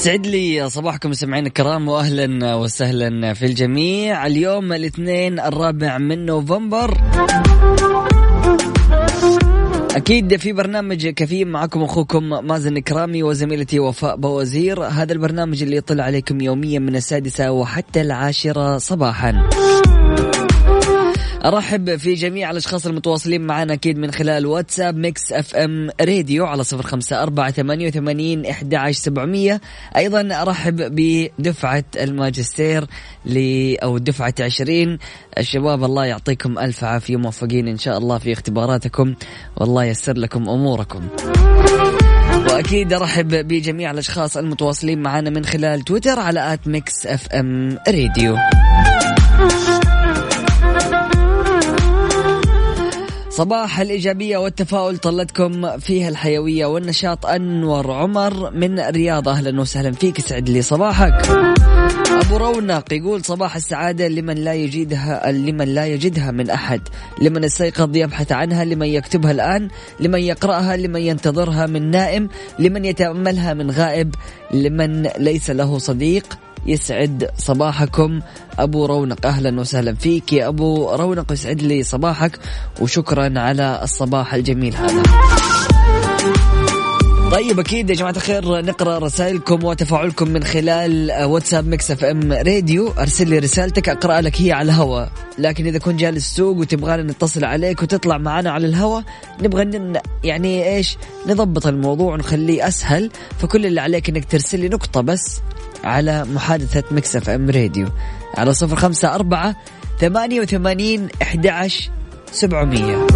سعد لي صباحكم سمعين الكرام واهلا وسهلا في الجميع. اليوم الاثنين الرابع من نوفمبر. أكيد في برنامج كافيين معكم أخوكم مازن كرامي وزميلتي وفاء بوزير. هذا البرنامج اللي يطلع عليكم يوميا من السادسة وحتى العاشرة صباحا. ارحب في جميع الأشخاص المتواصلين معنا أكيد من خلال واتساب ميكس أف إم راديو على صفر خمسة أربعة ثمانية وثمانين احدى عشر سبعمئه أيضا ارحب بدفعة الماجستير ل أو دفعة عشرين. الشباب الله يعطيكم ألف عافية موفقين إن شاء الله في اختباراتكم. والله ييسر لكم أموركم. وأكيد ارحب بجميع الأشخاص المتواصلين معنا من خلال تويتر على at Mix FM Radio. صباح الإيجابية والتفاؤل طلتكم فيها الحيوية والنشاط أنور عمر من الرياض أهلا وسهلا فيك سعد لي صباحك. أبو رونق يقول صباح السعادة لمن لا يجدها لمن لا يجدها من أحد. لمن استيقظ يبحث عنها لمن يكتبها الآن لمن يقرأها لمن ينتظرها من نائم لمن يتأملها من غائب لمن ليس له صديق. يسعد صباحكم. أبو رونق أهلا وسهلا فيك يا أبو رونق يسعد لي صباحك وشكرا على الصباح الجميل. هذا طيب أكيد يا جماعة الخير نقرأ رسائلكم وتفاعلكم من خلال واتساب Mix FM Radio. أرسل لي رسالتك أقرأ لك هي على الهواء لكن إذا كنت جالس تسوق وتبغانا نتصل عليك وتطلع معنا على الهواء نبغى يعني إيش؟ نضبط الموضوع ونخليه أسهل. فكل اللي عليك إنك ترسل لي نقطة بس. على محادثة Mix FM Radio على صفر خمسة أربعة ثمانية وثمانين عشر سبعمئه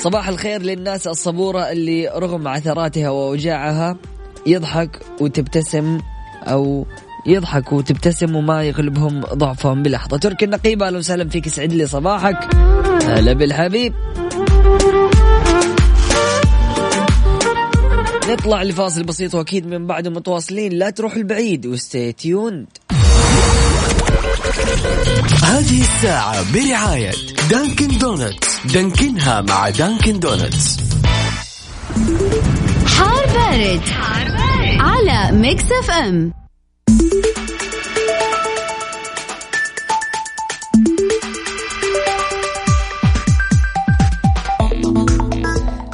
صباح الخير للناس الصبورة اللي رغم عثراتها وأوجاعها يضحك وتبتسم أو يضحك وتبتسم وما يغلبهم ضعفهم بلحظة. تركي النقيبة أهلا وسهلا فيك يسعد لي صباحك. هلا بالحبيب. نطلع لفاصل بسيط واكيد من بعده متواصلين. لا تروح البعيد و stay tuned. هذه الساعة برعاية Dunkin' Donuts. دانكنها مع Dunkin' Donuts. حار بارد, على Mix FM.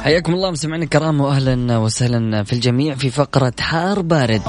حياكم الله مستمعينا الكرام واهلا وسهلا في الجميع في فقرة حار بارد.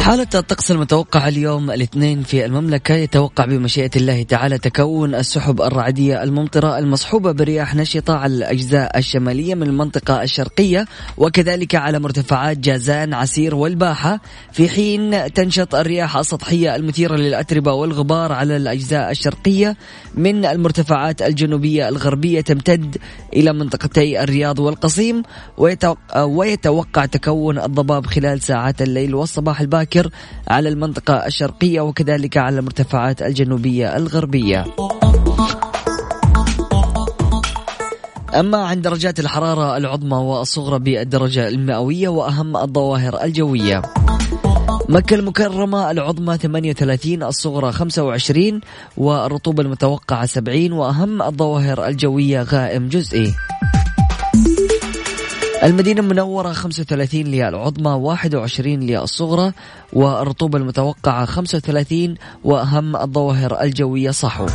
حالة الطقس المتوقع اليوم الاثنين في المملكة يتوقع بمشيئة الله تعالى تكون السحب الرعدية الممطرة المصحوبة برياح نشطة على الأجزاء الشمالية من المنطقة الشرقية وكذلك على مرتفعات جازان عسير والباحة. في حين تنشط الرياح السطحية المثيرة للأتربة والغبار على الأجزاء الشرقية من المرتفعات الجنوبية الغربية تمتد إلى منطقتي الرياض والقصيم ويتوقع, ويتوقع تكون الضباب خلال ساعات الليل والصباح الباكر. على المنطقة الشرقية وكذلك على المرتفعات الجنوبية الغربية. أما عن درجات الحرارة العظمى والصغرى بالدرجة المئوية وأهم الظواهر الجوية. مكة المكرمة العظمى 38 الصغرى 25 والرطوبة المتوقعة 70 وأهم الظواهر الجوية غائم جزئي. المدينة المنورة 35 للعظمى 21 للصغرى والرطوبة المتوقعة 35 وأهم الظواهر الجوية صحو.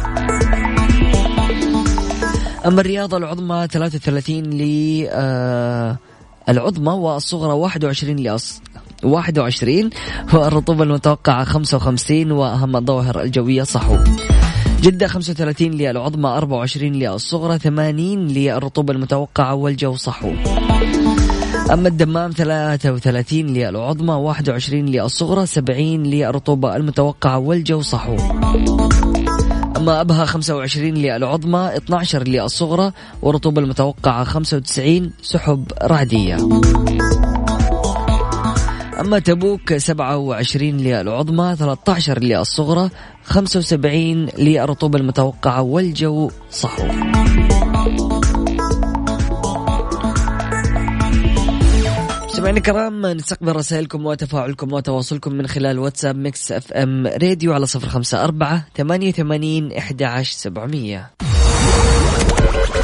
أما الرياض العظمى 33 ل آه، العظمى والصغرى 21 لأص 21 والرطوبة المتوقعة 55 وأهم الظواهر الجوية صحو. جدة 35 للعظمى 24 للصغرى 80 للرطوبة المتوقعة والجو صحو. أما الدمام 33 للعظمى 21 للصغرى 70 للرطوبة المتوقعة والجو صحو. أما أبها 25 للعظمى 12 للصغرى والرطوبة المتوقعة 95 سحب رعدية. أما تبوك 27 للعظمى 13 للصغرى 75 للرطوبة المتوقعة والجو صحو. مستمعينا الكرام نستقبل رسائلكم وتفاعلكم وتواصلكم من خلال واتساب Mix FM Radio على صفر خمسة أربعة ثمانية وثمانين إحدى عشر سبعمية.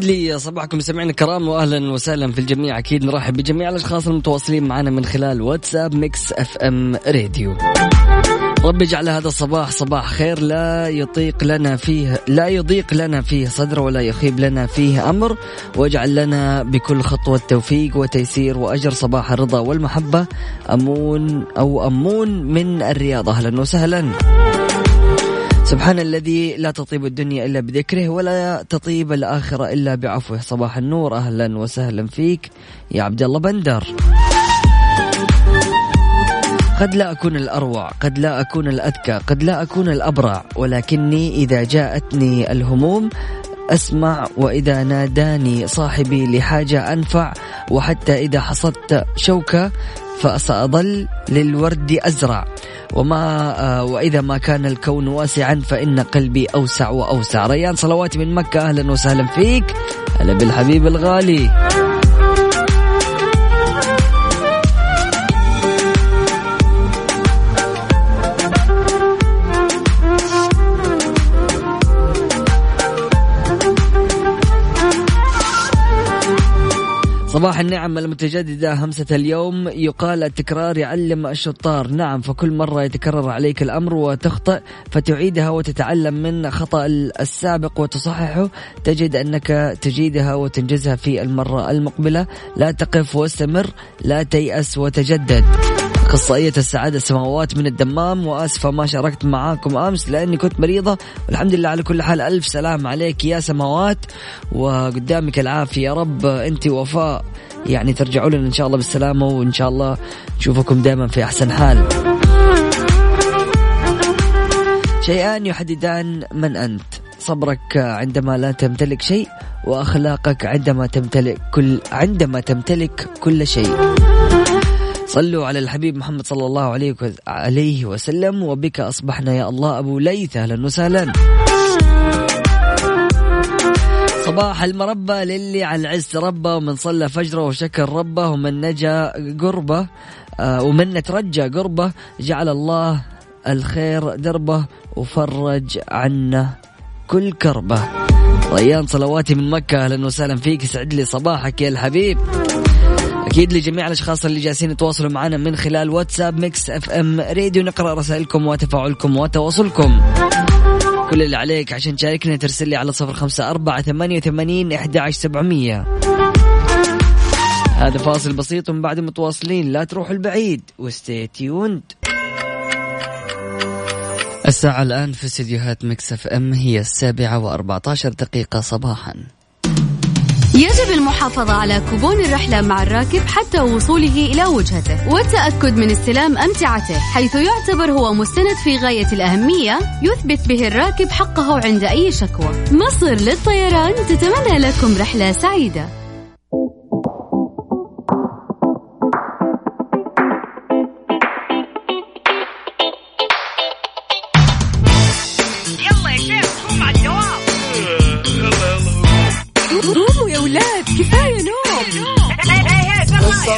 سعد لي صباحكم سمعنا الكرام واهلا وسهلا في الجميع. أكيد نرحب بجميع الأشخاص المتواصلين معنا من خلال واتساب Mix FM Radio. رب اجعل هذا الصباح صباح خير. لا يطيق لنا فيه لا يضيق لنا فيه صدر ولا يخيب لنا فيه أمر. واجعل لنا بكل خطوة توفيق وتيسير وأجر صباح الرضا والمحبة. أمون أو أمون من الرياض. أهلا وسهلا. سبحان الذي لا تطيب الدنيا إلا بذكره ولا تطيب الآخرة إلا بعفوه. صباح النور أهلا وسهلا فيك يا عبد الله بندر. قد لا أكون الأروع قد لا أكون الأذكى قد لا أكون الأبرع ولكني إذا جاءتني الهموم أسمع وإذا ناداني صاحبي لحاجة أنفع وحتى إذا حصدت شوكة فسأظل للورد أزرع. وما آه، وإذا ما كان الكون واسعا فإن قلبي أوسع وأوسع. ريان صلواتي من مكة أهلا وسهلا فيك. هلا بالحبيب الغالي. صباح النعم المتجددة همسة اليوم يقال التكرار يعلم الشطار. نعم فكل مرة يتكرر عليك الأمر وتخطئ فتعيدها وتتعلم من خطأ السابق وتصححه. تجد أنك تجيدها وتنجزها في المرة المقبلة. لا تقف واستمر لا تيأس وتجدد. اخصائيه السعادة سماوات من الدمام وآسفة ما شاركت معاكم أمس لأني كنت مريضة. والحمد لله على كل حال ألف سلام عليك يا سماوات وقدامك العافية يا رب. أنت وفاء يعني ترجعوا لنا إن شاء الله بالسلامة وإن شاء الله نشوفكم دائما في أحسن حال. شيئان يحددان من أنت. صبرك عندما لا تمتلك شيء وأخلاقك عندما تمتلك كل عندما تمتلك كل شيء. صلوا على الحبيب محمد صلى الله عليه وسلم وبك أصبحنا يا الله. أبو ليث أهلا وسهلا. صباح المربى للي على العز ربه ومن صلى فجره وشكر ربه ومن نجا قربه آه، ومن نترجى قربه جعل الله الخير دربه وفرج عنا كل كربه. ريان صلواتي من مكة أهلا وسهلا فيك سعد لي صباحك يا الحبيب. أكيد لجميع الأشخاص اللي جالسين يتواصلوا معنا من خلال واتساب Mix FM Radio. نقرأ رسائلكم وتفاعلكم وتواصلكم. كل اللي عليك عشان تشاركنا ترسل لي على صفر خمسة أربعة ثمانية وثمانين إحدى سبعمية. هذا فاصل بسيط ومن بعد متواصلين. لا تروحوا البعيد و stay tuned الساعة الآن في استديوهات Mix FM هي السابعة وأربعة عشر دقيقة صباحا. يجب المحافظة على كوبون الرحلة مع الراكب حتى وصوله إلى وجهته والتأكد من استلام أمتعته حيث يعتبر هو مستند في غاية الأهمية يثبت به الراكب حقه عند أي شكوى. مصر للطيران تتمنى لكم رحلة سعيدة.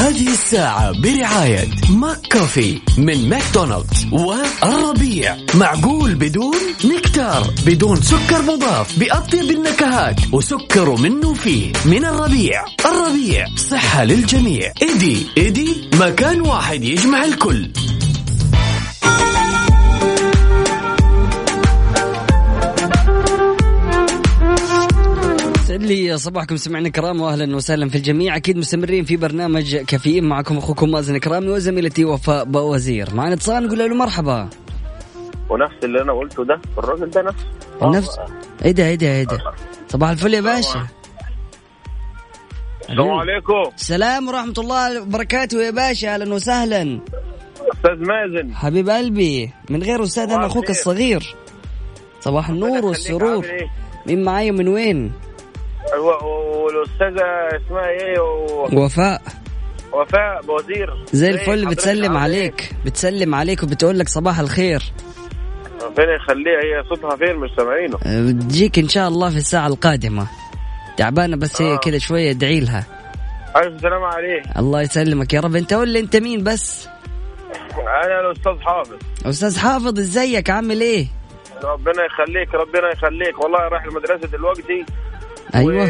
هذه الساعة برعاية McCoffee من ماكدونالدز والربيع. معقول بدون نكتار بدون سكر مضاف. بأطيب النكهات وسكر منه فيه. من الربيع. الربيع صحة للجميع. إيدي إيدي مكان واحد يجمع الكل. لي صباحكم سمعنا كرام واهلا وسهلا في الجميع. أكيد مستمرين في برنامج كافيين معكم أخوكم مازن كرامي وزميلتي وفاء بوزير. معنا اتصال نقول له مرحبا. ونفس اللي أنا قلته ده الراجل ده نفسه نفس. إيه ده إيه ده إيه ده. صباح الفل يا باشا. السلام عليكم. السلام ورحمة الله وبركاته يا باشا أهلا وسهلا. أستاذ مازن. حبيب قلبي من غير أستاذ أنا أخوك. الصغير. صباح النور والسرور. إيه؟ مين معايا من وين؟ والأستاذة اسمها إيه؟ و- وفاء. وفاء بوزير. زي إيه الفل بتسلم عامل إيه؟ عليك. بتسلم عليك وبتقول لك صباح الخير. ربنا يخليها هي صوتها فين؟ مش سامعينه. أه، بتجيك إن شاء الله في الساعة القادمة. تعبانة بس هي آه. كذا شوية ادعي لها. ألف سلامة عليه الله يسلمك يا رب. أنت قول لي أنت مين بس؟ أنا الأستاذ حافظ. أستاذ حافظ إزيك؟ عامل إيه؟ ربنا يخليك ربنا يخليك. والله رايح المدرسة دلوقتي. أيوه. و...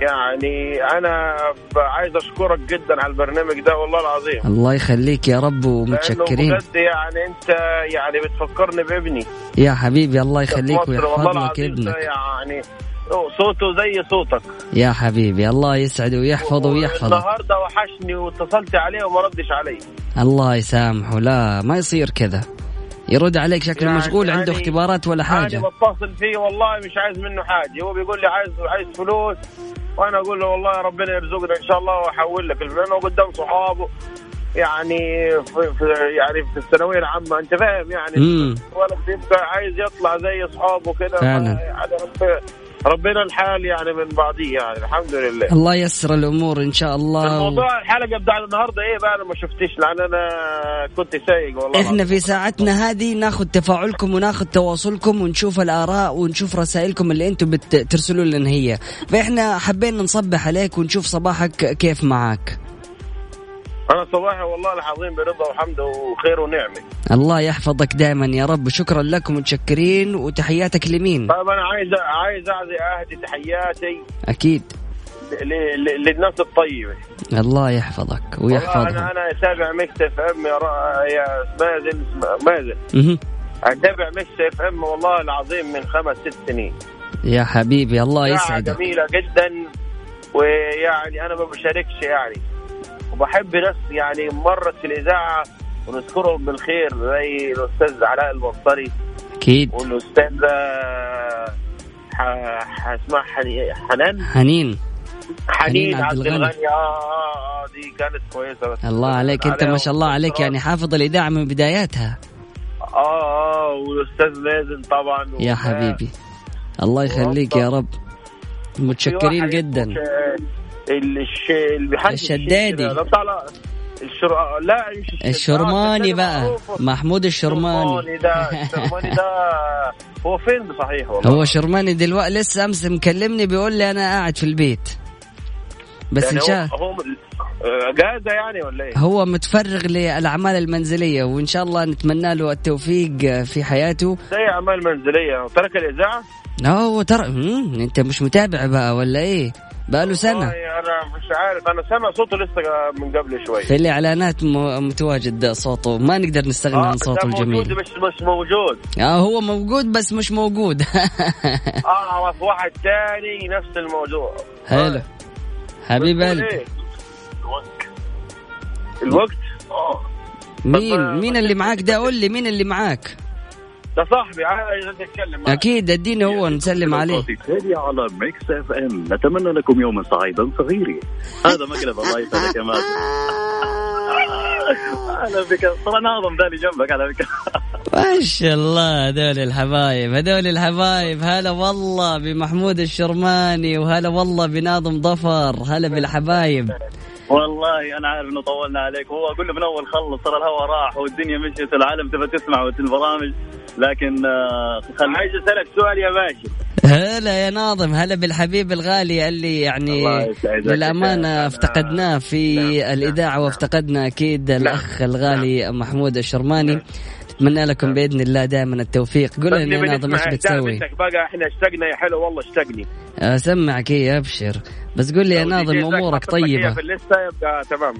يعني أنا عايز أشكرك جدا على البرنامج ده والله العظيم. الله يخليك يا رب ومتشكرين. بجد يعني أنت يعني بتفكرني بابني. يا حبيبي الله يخليك مصر والله ويحفظ لك ابنك. يعني صوته زي صوتك. يا حبيبي الله يسعده ويحفظه ويحفظك النهارده وحشني واتصلت عليه وما ردش علي. الله يسامحه لا ما يصير كذا. يرد عليك شكله يعني- مشغول عنده يعني- اختبارات ولا حاجة. أنا بتصل فيه والله مش عايز منه حاجة. هو بيقول لي عايز عايز فلوس. وأنا أقول له والله ربنا يرزقنا إن شاء الله وأحول لك لأنه قدام صحابه. يعني في في يعني في الثانوية العامة. أنت فاهم يعني؟ الولد بيبقى عايز يطلع زي أصحابه كده. يعني ربنا الحال يعني من بعضيه يعني الحمد لله. الله يسر الأمور إن شاء الله. الموضوع الحلقة بتاع النهارده إيه بقى؟ أنا ما شفتش لأن أنا كنت سايق والله إحنا في ساعتنا هذه ناخذ تفاعلكم وناخذ تواصلكم ونشوف الآراء ونشوف رسائلكم اللي أنتم بترسلوا لنا هي. فإحنا حبينا نصبح عليك ونشوف صباحك كيف معك. أنا صباحي والله العظيم برضا وحمد وخير ونعمة. الله يحفظك دائما يا رب. شكرا لكم متشكرين وتحياتك لمين؟ طيب أنا عايز عايز أعزي اهدي تحياتي أكيد. للناس الطيبة. الله يحفظك ويحفظهم. أنا أنا أتابع Mix FM يا, يا مازن مازن. أتابع Mix FM والله العظيم من خمس ست سنين. يا حبيبي الله يسعدك. جميلة جدا ويعني أنا ما بشاركش يعني. وبحب ناس يعني مرت في الإذاعة ونذكرهم بالخير زي الأستاذ علاء المنصري أكيد. ح- اسمها حنان. حنين. حنين عبد الغني. آه آه آه دي كانت كويسة. بس الله عليك. أنت ما شاء الله عليك يعني حافظ الإذاعة من بداياتها. آه آه والأستاذ مازن طبعا يا حبيبي. الله يخليك يا رب. متشكرين جدا. الش الشدادي. طلع الشر... لا مش الشدادي. الشرماني آه، بقى. محمود الشرماني الشرماني ده الشرماني ده هو فين بصحيح والله هو شرماني دلوقتي لسه أمس مكلمني بيقول لي أنا قاعد في البيت بس يعني إن شاء هو, هو آه، جاهزة يعني ولا إيه؟ هو متفرغ للأعمال المنزلية وإن شاء الله نتمنى له التوفيق في حياته زي أعمال منزلية ترك الإذاعة لا هو مم، أنت مش متابع بقى ولا إيه بقاله سنة والله أنا مش عارف أنا سامع صوته لسه من قبل شوي. في الإعلانات متواجد صوته. ما نقدر نستغنى عن صوته ده موجود الجميل. مش مش موجود. آه هو موجود بس مش موجود. اعرف واحد تاني نفس الموضوع. حلو. حبيب بتقول قلبي. إيه؟ الوقت. مين مين اللي معاك ده؟ قول لي مين اللي معاك؟ ده صاحبي عايز أتكلم. أكيد اديني هو نسلم عليه. التالي على Mix FM. نتمنى لكم يوما سعيدا صغيري هذا مقلب الله يسعدك يا مازن. أهلا بك. ترى ناظم ذا اللي جنبك على فكره ما شاء الله هذول الحبايب هذول الحبايب. هلا والله بمحمود الشرماني وهلا والله بناظم ظفر. هلا بالحبايب. والله أنا عارف إنه طولنا عليك. هو أقول له من أول خلص ترى الهواء راح والدنيا مشيت العالم تبى تسمع البرامج. لكن آه، خل... عايز أسألك سؤال يا باشا. هلا يا ناظم هلا بالحبيب الغالي اللي يعني الله يسعدك. للأمانة أنا- افتقدناه في نعم، الإذاعة نعم. وافتقدنا أكيد الأخ الغالي محمود الشرماني. نتمنى لكم بإذن الله دائما التوفيق. قول لنا يا ناظم إيش بتسوي؟ بقى. إحنا اشتقنا يا حلو والله اشتقني. أسمعك إيه أبشر. بس قول لي يا ناظم أمورك طيبة. في الليسته يبقى تمام.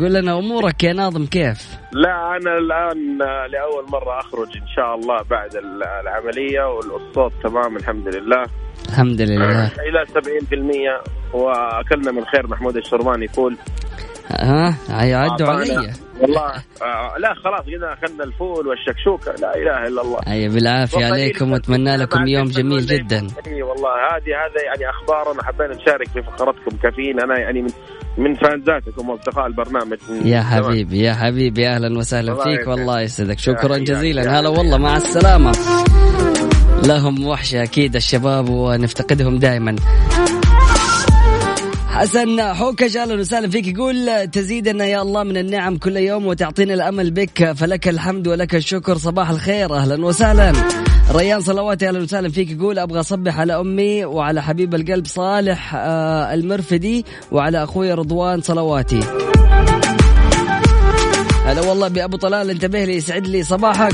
قول لنا أمورك يا ناظم كيف؟ لا أنا الآن آه، لأول مرة أخرج إن شاء الله بعد ال- العملية والصوت تمام الحمد لله. الحمد لله. إلى 70% وأكلنا من خير محمود الشرماني فول ها؟ يعدوا علي. والله آه لا خلاص كذا اخذنا الفول والشكشوكه لا إله إلا الله. أي بالعافية عليكم من- وأتمنى لكم يوم جميل. جدا. إي والله هذه هذا يعني اخبارنا حبينا نشارك في فقرتكم كافيين. أنا يعني من من فانزاتكم واصدقاء البرنامج يا. حبيبي يا حبيبي أهلا وسهلا فيك. والله يسعدك شكرا جزيلا. هلا والله مع السلامة لهم وحشة أكيد الشباب ونفتقدهم دائما حسن حوكش أهلا وسهلا فيك يقول تزيدنا يا الله من النعم كل يوم وتعطينا الأمل بك فلك الحمد ولك الشكر صباح الخير أهلا وسهلا ريان صلواتي أهلا وسهلا فيك يقول أبغى أصبح على أمي وعلى حبيب القلب صالح آه، المرفدي وعلى أخوي رضوان صلواتي. هلا والله بأبو طلال انتبه لي يسعد لي صباحك.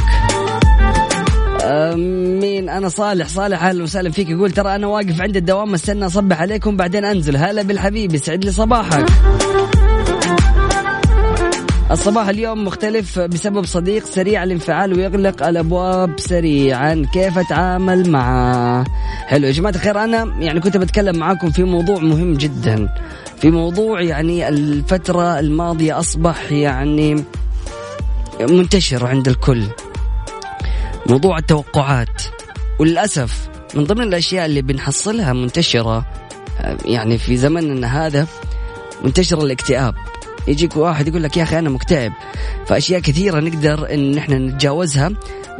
أم، مين؟ أنا صالح صالح أهلا وسهلا فيك يقول ترى أنا واقف عند الدوام أستنى أصبح عليكم بعدين أنزل. هلا بالحبيب يسعد لي صباحك. الصباح اليوم مختلف بسبب صديق سريع الانفعال ويغلق الأبواب سريعا. كيف أتعامل معه حلو يا جماعة الخير أنا يعني كنت بتكلم معاكم في موضوع مهم جدا. في موضوع يعني الفترة الماضية أصبح يعني منتشر عند الكل. موضوع التوقعات. وللأسف من ضمن الأشياء اللي بنحصلها منتشرة آه، يعني في زمننا هذا منتشر الاكتئاب. يجيك واحد يقول لك يا أخي أنا مكتئب. فأشياء كثيرة نقدر إن نحن نتجاوزها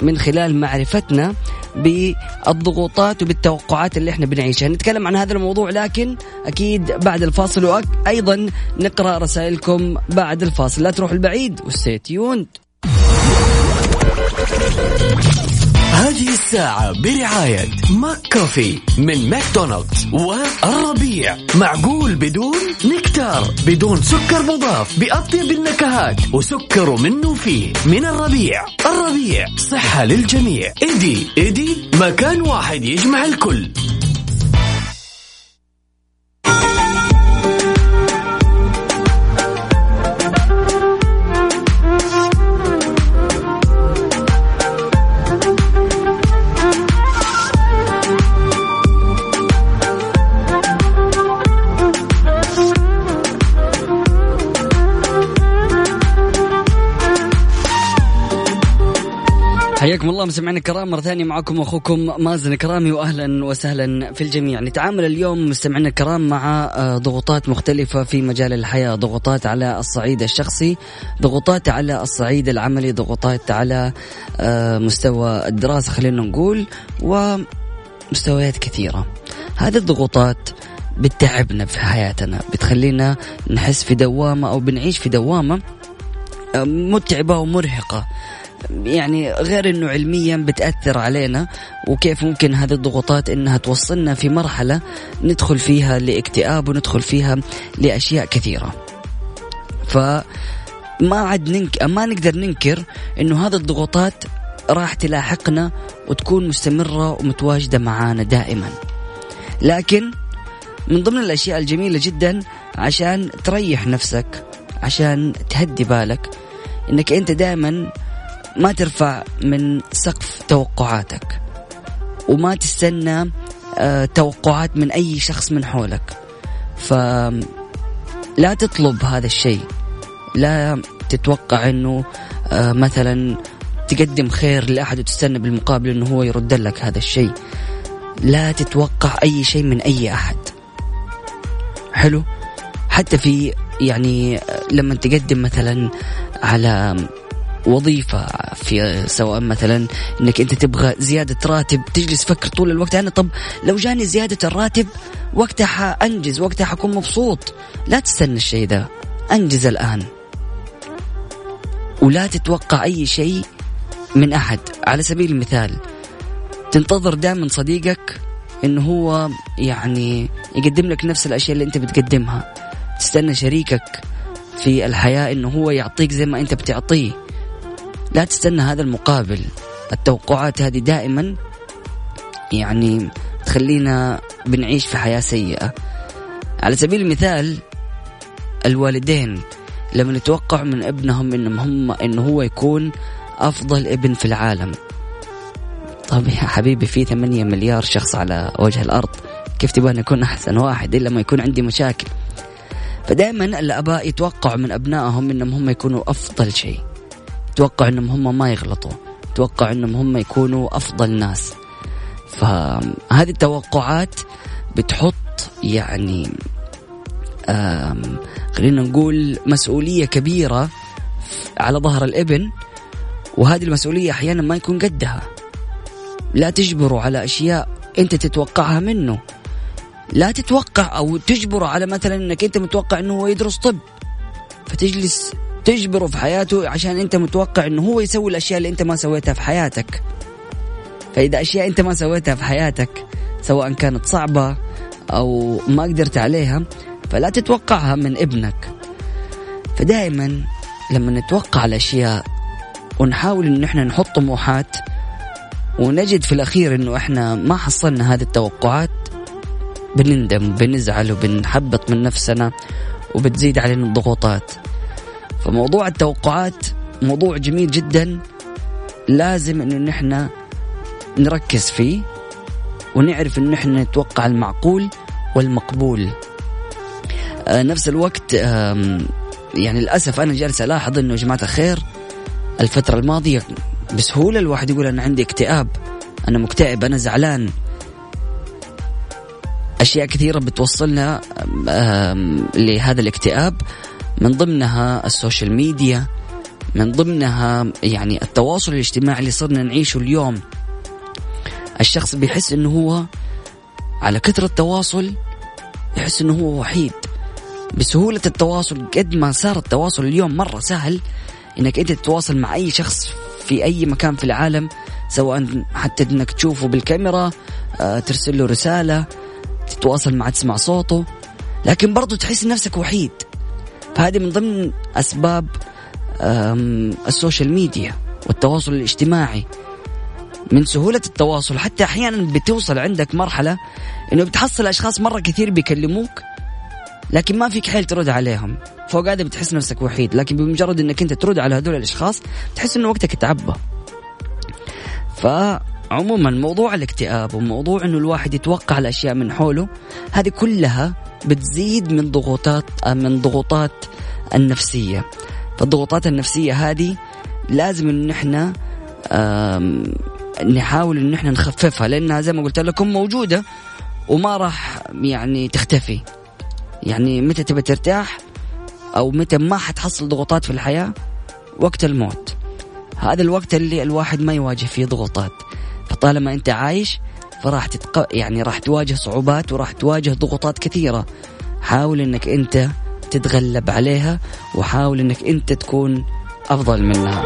من خلال معرفتنا بالضغوطات وبالتوقعات اللي إحنا بنعيشها. نتكلم عن هذا الموضوع لكن أكيد بعد الفاصل وأيضا نقرأ رسائلكم بعد الفاصل. لا تروح البعيد و stay tuned. هذه الساعة برعاية ماك كوفي من ماكدونالدز والربيع. معقول بدون نكتار بدون سكر مضاف بأطيب النكهات وسكر منه فيه من الربيع. الربيع صحة للجميع. إيدي إيدي مكان واحد يجمع الكل. حياكم الله مستمعينا الكرام مرة ثانية معكم أخوكم مازن كرامي وأهلا وسهلا في الجميع. نتعامل اليوم مستمعينا الكرام مع آه، ضغوطات مختلفة في مجال الحياة. ضغوطات على الصعيد الشخصي ضغوطات على الصعيد العملي ضغوطات على آه، مستوى الدراسة خلينا نقول ومستويات كثيرة. هذه الضغوطات بتتعبنا في حياتنا بتخلينا نحس في دوامة أو بنعيش في دوامة آه، متعبة ومرهقة. يعني غير إنه علميا بتأثر علينا وكيف ممكن هذه الضغوطات إنها توصلنا في مرحلة ندخل فيها لاكتئاب وندخل فيها لأشياء كثيرة. ف ما عاد ننك... ما نقدر ننكر إنه هذه الضغوطات راح تلاحقنا وتكون مستمرة ومتواجدة معانا دائما. لكن من ضمن الأشياء الجميلة جدا عشان تريح نفسك عشان تهدي بالك إنك أنت دائما ما ترفع من سقف توقعاتك وما تستنى آه، توقعات من أي شخص من حولك. فلا تطلب هذا الشيء. لا تتوقع إنه آه، مثلا تقدم خير لأحد وتستنى بالمقابل إنه هو يرد لك هذا الشيء. لا تتوقع أي شيء من أي أحد. حلو؟ حتى في يعني لما تقدم مثلا على وظيفة في سواء مثلا إنك أنت تبغى زيادة راتب تجلس تفكر طول الوقت. أنا طب لو جاني زيادة الراتب وقتها حأنجز وقتها حكون مبسوط. لا تستنى الشيء ذا. أنجز الآن. ولا تتوقع أي شيء من أحد. على سبيل المثال تنتظر دائما صديقك إنه هو يعني يقدم لك نفس الأشياء اللي أنت بتقدمها. تستنى شريكك في الحياة إنه هو يعطيك زي ما أنت بتعطيه. لا تستنى هذا المقابل. التوقعات هذه دائما يعني تخلينا بنعيش في حياة سيئة. على سبيل المثال الوالدين لما يتوقعوا من ابنهم إنهم هم إنه هو يكون أفضل ابن في العالم. طب يا حبيبي في ثمانية مليار شخص على وجه الأرض كيف تبغى يكون أحسن واحد إلا ما يكون عندي مشاكل؟ فدائما الآباء يتوقعوا من أبنائهم إنهم هم يكونوا أفضل شيء. يتوقعوا إنهم هم ما يغلطوا. يتوقعوا إنهم هم يكونوا أفضل ناس. فهذه التوقعات بتحط يعني خلينا نقول مسؤولية كبيرة على ظهر الإبن وهذه المسؤولية أحيانا ما يكون قدها. لا تجبره على أشياء أنت تتوقعها منه. لا تتوقع أو تجبره على مثلا أنك أنت متوقع أنه هو يدرس طب. فتجلس تجبره في حياته عشان أنت متوقع أنه هو يسوي الأشياء اللي أنت ما سويتها في حياتك. فإذا أشياء أنت ما سويتها في حياتك سواء كانت صعبة أو ما قدرت عليها فلا تتوقعها من ابنك. فدائما لما نتوقع الأشياء ونحاول إن إحنا نحط طموحات ونجد في الأخير إنه إحنا ما حصلنا هذه التوقعات بنندم بنزعل وبنحبط من نفسنا وبتزيد علينا الضغوطات. فموضوع التوقعات موضوع جميل جدا. لازم إنه نحن نركز فيه ونعرف انه نحن نتوقع المعقول والمقبول. آه، نفس الوقت يعني للأسف أنا جالس ألاحظ إنه يا جماعة الخير الفترة الماضية بسهولة الواحد يقول أنا عندي اكتئاب أنا مكتئب أنا زعلان. أشياء كثيرة بتوصلنا لهذا الاكتئاب. من ضمنها السوشيال ميديا من ضمنها يعني التواصل الاجتماعي اللي صرنا نعيشه اليوم. الشخص بيحس إنه هو على كثرة التواصل يحس إنه هو وحيد. بسهولة التواصل قد ما صار التواصل اليوم مرة سهل إنك أنت تتواصل مع أي شخص في أي مكان في العالم سواء حتى إنك تشوفه بالكاميرا آه، ترسل له رسالة تتواصل معه تسمع صوته. لكن برضو تحس نفسك وحيد. فهذه من ضمن أسباب ال social media والتواصل الاجتماعي. من سهولة التواصل حتى أحيانا بتوصل عندك مرحلة أنه بتحصل أشخاص مرة كثير بيكلموك لكن ما فيك حيل ترد عليهم. فوق هذا بتحس نفسك وحيد لكن بمجرد إنك أنت ترد على هذول الأشخاص تحس إنه وقتك تعبى. فعموما موضوع الاكتئاب وموضوع إنه الواحد يتوقع الأشياء من حوله هذه كلها بتزيد من ضغوطات من ضغوطات النفسية. فالضغوطات النفسية هذه لازم إن إحنا نحاول إن إحنا نخففها لأنها زي ما قلت لكم موجودة وما راح يعني تختفي. يعني متى تبى ترتاح أو متى ما حتحصل ضغوطات في الحياة؟ وقت الموت. هذا الوقت اللي الواحد ما يواجه فيه ضغوطات. فطالما أنت عايش فراح تتق... يعني راح تواجه صعوبات وراح تواجه ضغوطات كثيرة. حاول إنك أنت تتغلب عليها وحاول إنك أنت تكون أفضل منها.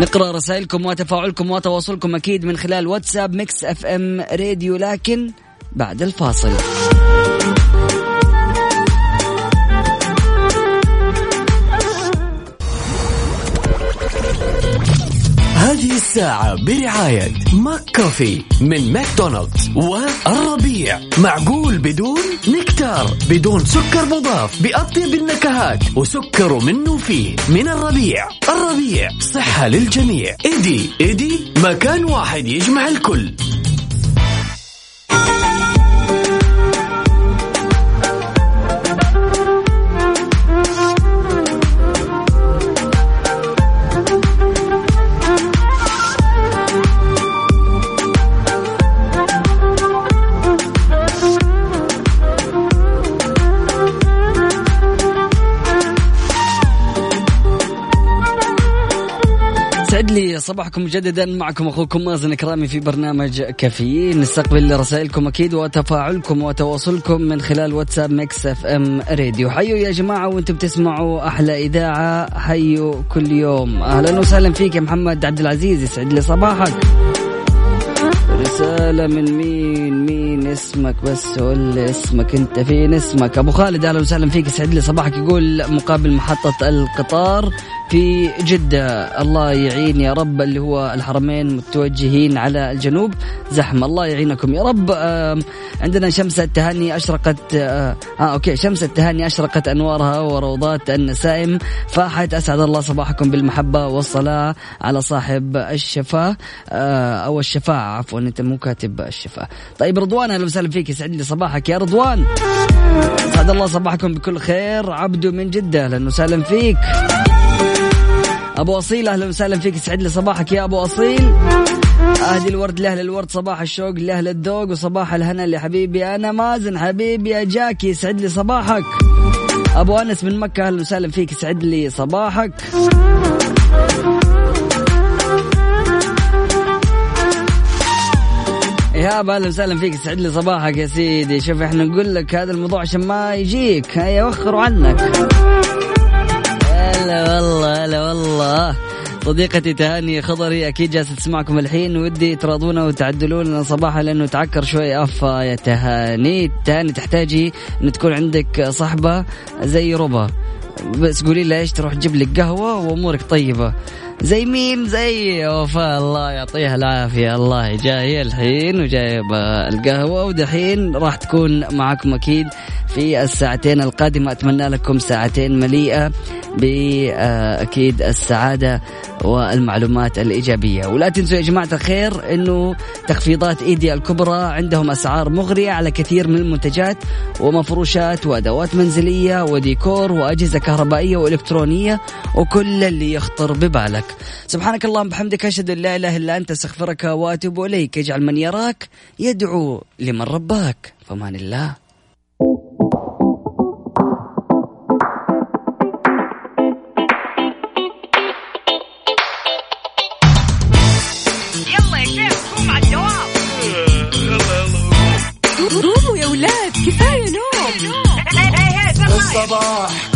نقرأ رسائلكم وتفاعلكم وتواصلكم أكيد من خلال واتساب Mix FM راديو لكن بعد الفاصل. الساعة برعاية ماك كوفي من ماكدونالدز والربيع. معقول بدون نكتار بدون سكر مضاف بأطيب النكهات وسكر منه فيه من الربيع. الربيع صحة للجميع. إيدي إيدي مكان واحد يجمع الكل. صباحكم مجددا معكم أخوكم مازن كرامي في برنامج كافيين. نستقبل رسائلكم أكيد وتفاعلكم وتواصلكم من خلال واتساب Mix FM راديو. حيوا يا جماعة وأنتم بتسمعوا أحلى إذاعة. حيوا كل يوم. أهلا وسهلا فيك يا محمد عبد العزيز يسعد لي صباحك. رسالة من مين؟ مين؟ اسمك بس قول لي اسمك انت فين اسمك؟ أبو خالد أهلا وسهلا فيك. يسعد لي صباحك. يقول مقابل محطة القطار في جدة. الله يعين يا رب اللي هو الحرمين متوجهين على الجنوب. زحمة. الله يعينكم يا رب. عندنا شمس التهاني أشرقت آه, آه أوكي. شمس التهاني أشرقت أنوارها وروضات النسائم. فاحت أسعد الله صباحكم بالمحبة والصلاة على صاحب الشفاء. آه أو الشفاعة عفوا أنت مو كاتب الشفاء. طيب رضوان وسهلا فيك يسعد لي صباحك يا رضوان. سعد الله صباحكم بكل خير. عبدو من جدة أهلا وسهلا فيك. أبو أصيل أهلا وسهلا فيك يسعد لي صباحك يا أبو أصيل. أهدي الورد لأهل الورد صباح الشوق لأهل الذوق وصباح الهنا لحبيبي أنا مازن حبيبي يا جاكي يسعد لي صباحك. أبو أنس من مكة أهلا وسهلا فيك يسعد لي صباحك. ايهاب أهلا وسهلا فيك يسعد لي صباحك يا سيدي. شوف إحنا نقول لك هذا الموضوع عشان ما يجيك. هيا وخروا عنك. هلا والله هلا والله. صديقتي تهاني خضري أكيد جالسة تسمعكم الحين. ودي تراضونا وتعدلون صباحها لأنه تعكر شوي. أفا يا تهاني. تهاني تحتاجي إن تكون عندك صحبة زي ربا. بس قولي لها إيش تروح تجيب لك قهوة وأمورك طيبة. زي مين؟ زي وفاء. الله يعطيها العافية. الله جاية الحين وجايبة القهوة ودحين راح تكون معكم أكيد في الساعتين القادمة. أتمنى لكم ساعتين مليئة بأكيد السعادة والمعلومات الإيجابية. ولا تنسوا يا جماعة الخير أنه تخفيضات إيديا الكبرى عندهم أسعار مغرية على كثير من المنتجات ومفروشات وأدوات منزلية وديكور وأجهزة كهربائية وإلكترونية وكل اللي يخطر ببالك. سبحانك اللهم بحمدك أشهد أن لا إله إلا أنت أستغفرك وأتوب إليك. اجعل من يراك يدعو لمن رباك. فمان الله. يلا يا شيخ قوم على الدوام قوموا يا ولاد كفاية نوم. الصباح.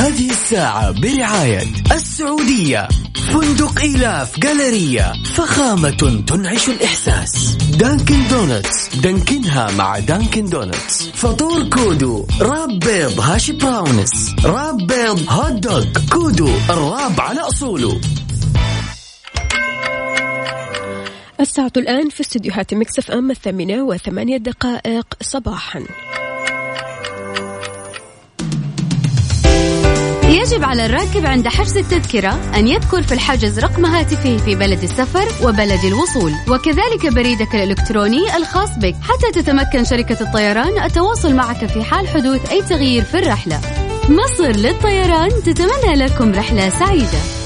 هذه الساعة برعاية السعودية. فندق إيلاف جالرية فخامة تنعش الإحساس. دانكن دونتس. دانكنها مع دانكن دونتس. فطور كودو. wrap بيض hash browns. wrap بيض hot dog. كودو. ال wrap على أصوله. الساعة الآن في استديوهات Mix FM الثامنة وثمانية دقائق صباحا. يجب على الراكب عند حجز التذكرة أن يذكر في الحجز رقم هاتفه في بلد السفر وبلد الوصول. وكذلك بريدك الإلكتروني الخاص بك. حتى تتمكن شركة الطيران التواصل معك في حال حدوث أي تغيير في الرحلة. مصر للطيران تتمنى لكم رحلة سعيدة.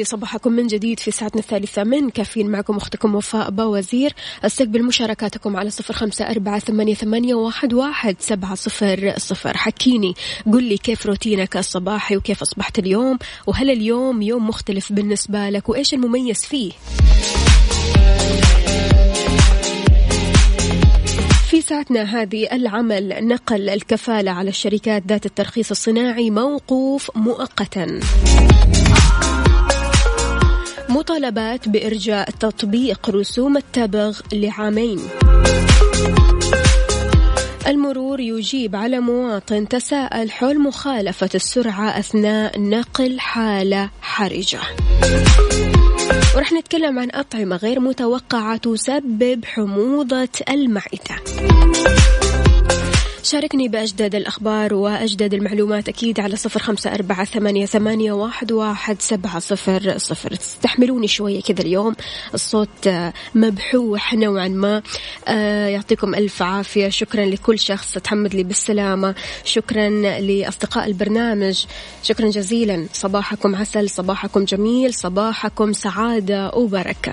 لي صباحكم من جديد في ساعتنا الثالثة من كافيين معكم أختكم وفاء باوزير أستقبل مشاركاتكم على صفر خمسة أربعة ثمانية, ثمانية واحد, واحد سبعة صفر صفر. حكيني قل لي كيف روتينك الصباحي وكيف أصبحت اليوم؟ وهل اليوم يوم مختلف بالنسبة لك؟ وإيش المميز فيه؟ في ساعتنا هذه العمل نقل الكفالة على الشركات ذات الترخيص الصناعي موقوف مؤقتا. مطالبات بإرجاء تطبيق رسوم التبغ لعامين. المرور يجيب على مواطن تساءل حول مخالفة السرعة أثناء نقل حالة حرجة. ورح نتكلم عن أطعمة غير متوقعة تسبب حموضة المعدة. شاركني بأجدد الأخبار وأجدد المعلومات أكيد على صفر خمسة أربعة ثمانية, ثمانية واحد, واحد سبعة صفر صفر. تستحملوني شوية كذا اليوم. الصوت آه، مبحوح نوعا ما. آه، يعطيكم ألف عافية. شكرا لكل شخص تحمد لي بالسلامة. شكرا لأصدقاء البرنامج. شكرا جزيلا. صباحكم عسل صباحكم جميل صباحكم سعادة وبركة.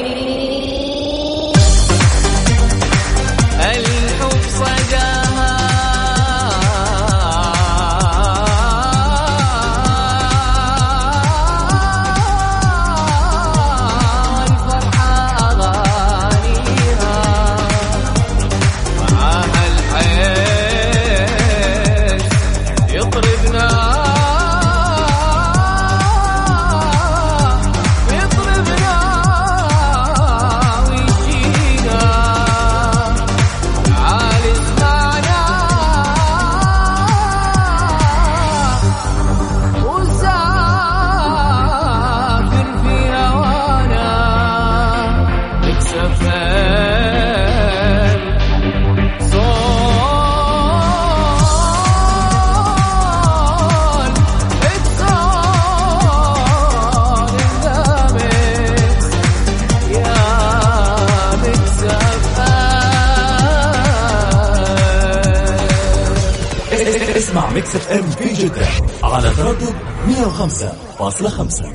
Mix FM في جدة على تردد 105.5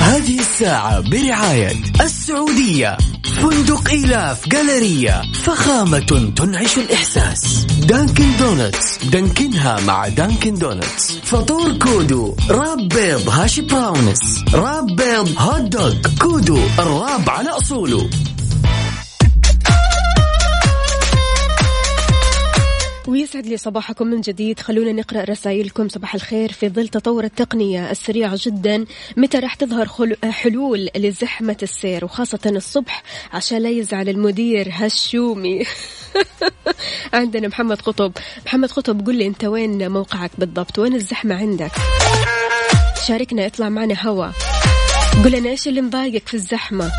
هذه الساعة برعاية السعودية. فندق إيلاف جالرية فخامة تنعش الإحساس. دانكن دونتس. دانكنها مع دانكن دونتس. فطور كودو. wrap بيض hash browns. wrap بيض hot dog. كودو ال wrap على أصوله. ويسعد لي صباحكم من جديد. خلونا نقرأ رسائلكم. صباح الخير. في ظل تطور التقنية السريع جدا متى راح تظهر حلول لزحمة السير؟ وخاصة الصبح عشان لا يزعل المدير هالشومي عندنا محمد قطب. محمد قطب قل لي أنت وين موقعك بالضبط؟ وين الزحمة عندك؟ شاركنا اطلع معنا هوا. قل لنا إيش اللي مضايقك في الزحمة؟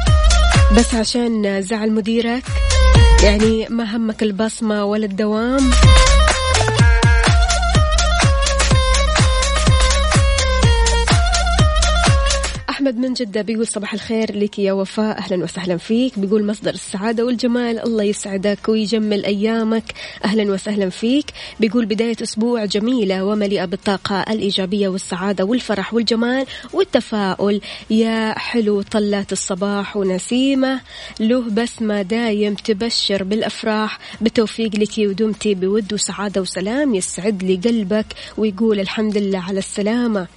بس عشان زعل مديرك؟ يعني ما همك البصمة ولا الدوام؟ أحمد من جدة بيقول صباح الخير لك يا وفاء. أهلا وسهلا فيك. بيقول مصدر السعادة والجمال. الله يسعدك ويجمل أيامك. أهلا وسهلا فيك. بيقول بداية أسبوع جميلة ومليئة بالطاقة الإيجابية والسعادة والفرح والجمال والتفاؤل. يا حلو طلات الصباح ونسيمة. له بسمة دايم تبشر بالأفراح. بالتوفيق لك ودمتي بود وسعادة وسلام يسعد لي قلبك. ويقول الحمد لله على السلامة.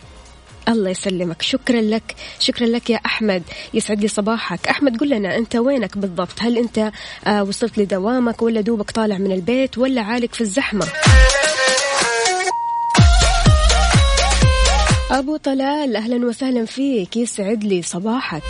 الله يسلمك. شكرا لك. شكرا لك يا أحمد. يسعد لي صباحك. أحمد قل لنا أنت وينك بالضبط؟ هل أنت آه وصلت لدوامك ولا دوبك طالع من البيت ولا عالق في الزحمة؟ أبو طلال أهلا وسهلا فيك. يسعد لي صباحك.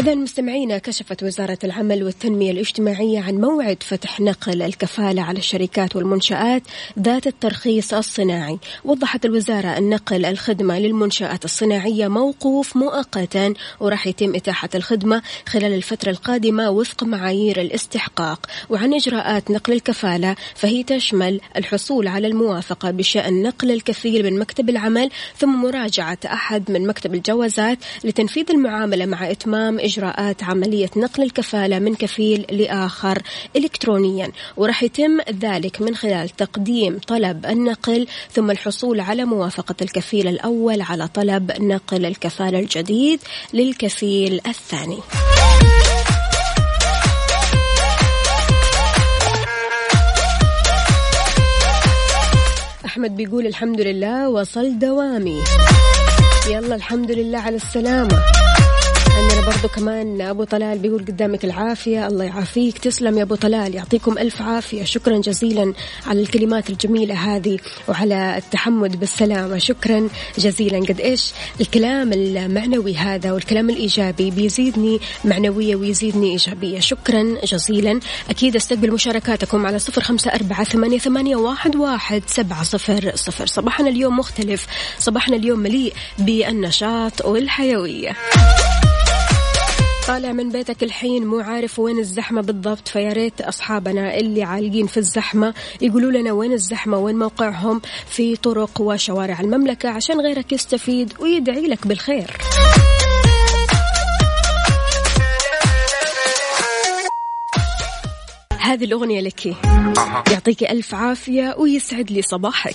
إذا مستمعينا كشفت وزارة العمل والتنمية الاجتماعية عن موعد فتح نقل الكفالة على الشركات والمنشآت ذات الترخيص الصناعي. وضحت الوزارة أن نقل الخدمة للمنشآت الصناعية موقوف مؤقتا وراح يتم إتاحة الخدمة خلال الفترة القادمة وفق معايير الاستحقاق. وعن إجراءات نقل الكفالة فهي تشمل الحصول على الموافقة بشأن نقل الكفيل من مكتب العمل ثم مراجعة أحد من مكتب الجوازات لتنفيذ المعاملة مع إتمام إجراءات عملية نقل الكفالة من كفيل لآخر إلكترونيا وراح يتم ذلك من خلال تقديم طلب النقل ثم الحصول على موافقة الكفيل الأول على طلب نقل الكفالة الجديد للكفيل الثاني. أحمد بيقول الحمد لله وصل دوامي. يلا الحمد لله على السلامة. برضو كمان أبو طلال بيقول قدامك العافية الله يعافيك. تسلم يا أبو طلال يعطيكم ألف عافية. شكرا جزيلا على الكلمات الجميلة هذه وعلى التحمد بالسلامة. شكرا جزيلا. قد إيش الكلام المعنوي هذا والكلام الإيجابي بيزيدني معنوية ويزيدني إيجابية. شكرا جزيلا. أكيد أستقبل مشاركاتكم على صفر خمسة أربعة ثمانية, ثمانية واحد, واحد سبعة صفر صفر. صباحنا اليوم مختلف صباحنا اليوم مليء بالنشاط والحيوية. طالع من بيتك الحين مو عارف وين الزحمة بالضبط فيا ريت أصحابنا اللي عالقين في الزحمة يقولوا لنا وين الزحمة وين موقعهم في طرق وشوارع المملكة عشان غيرك يستفيد ويدعي لك بالخير. هذه الأغنية لك. يعطيك ألف عافية ويسعد لي صباحك.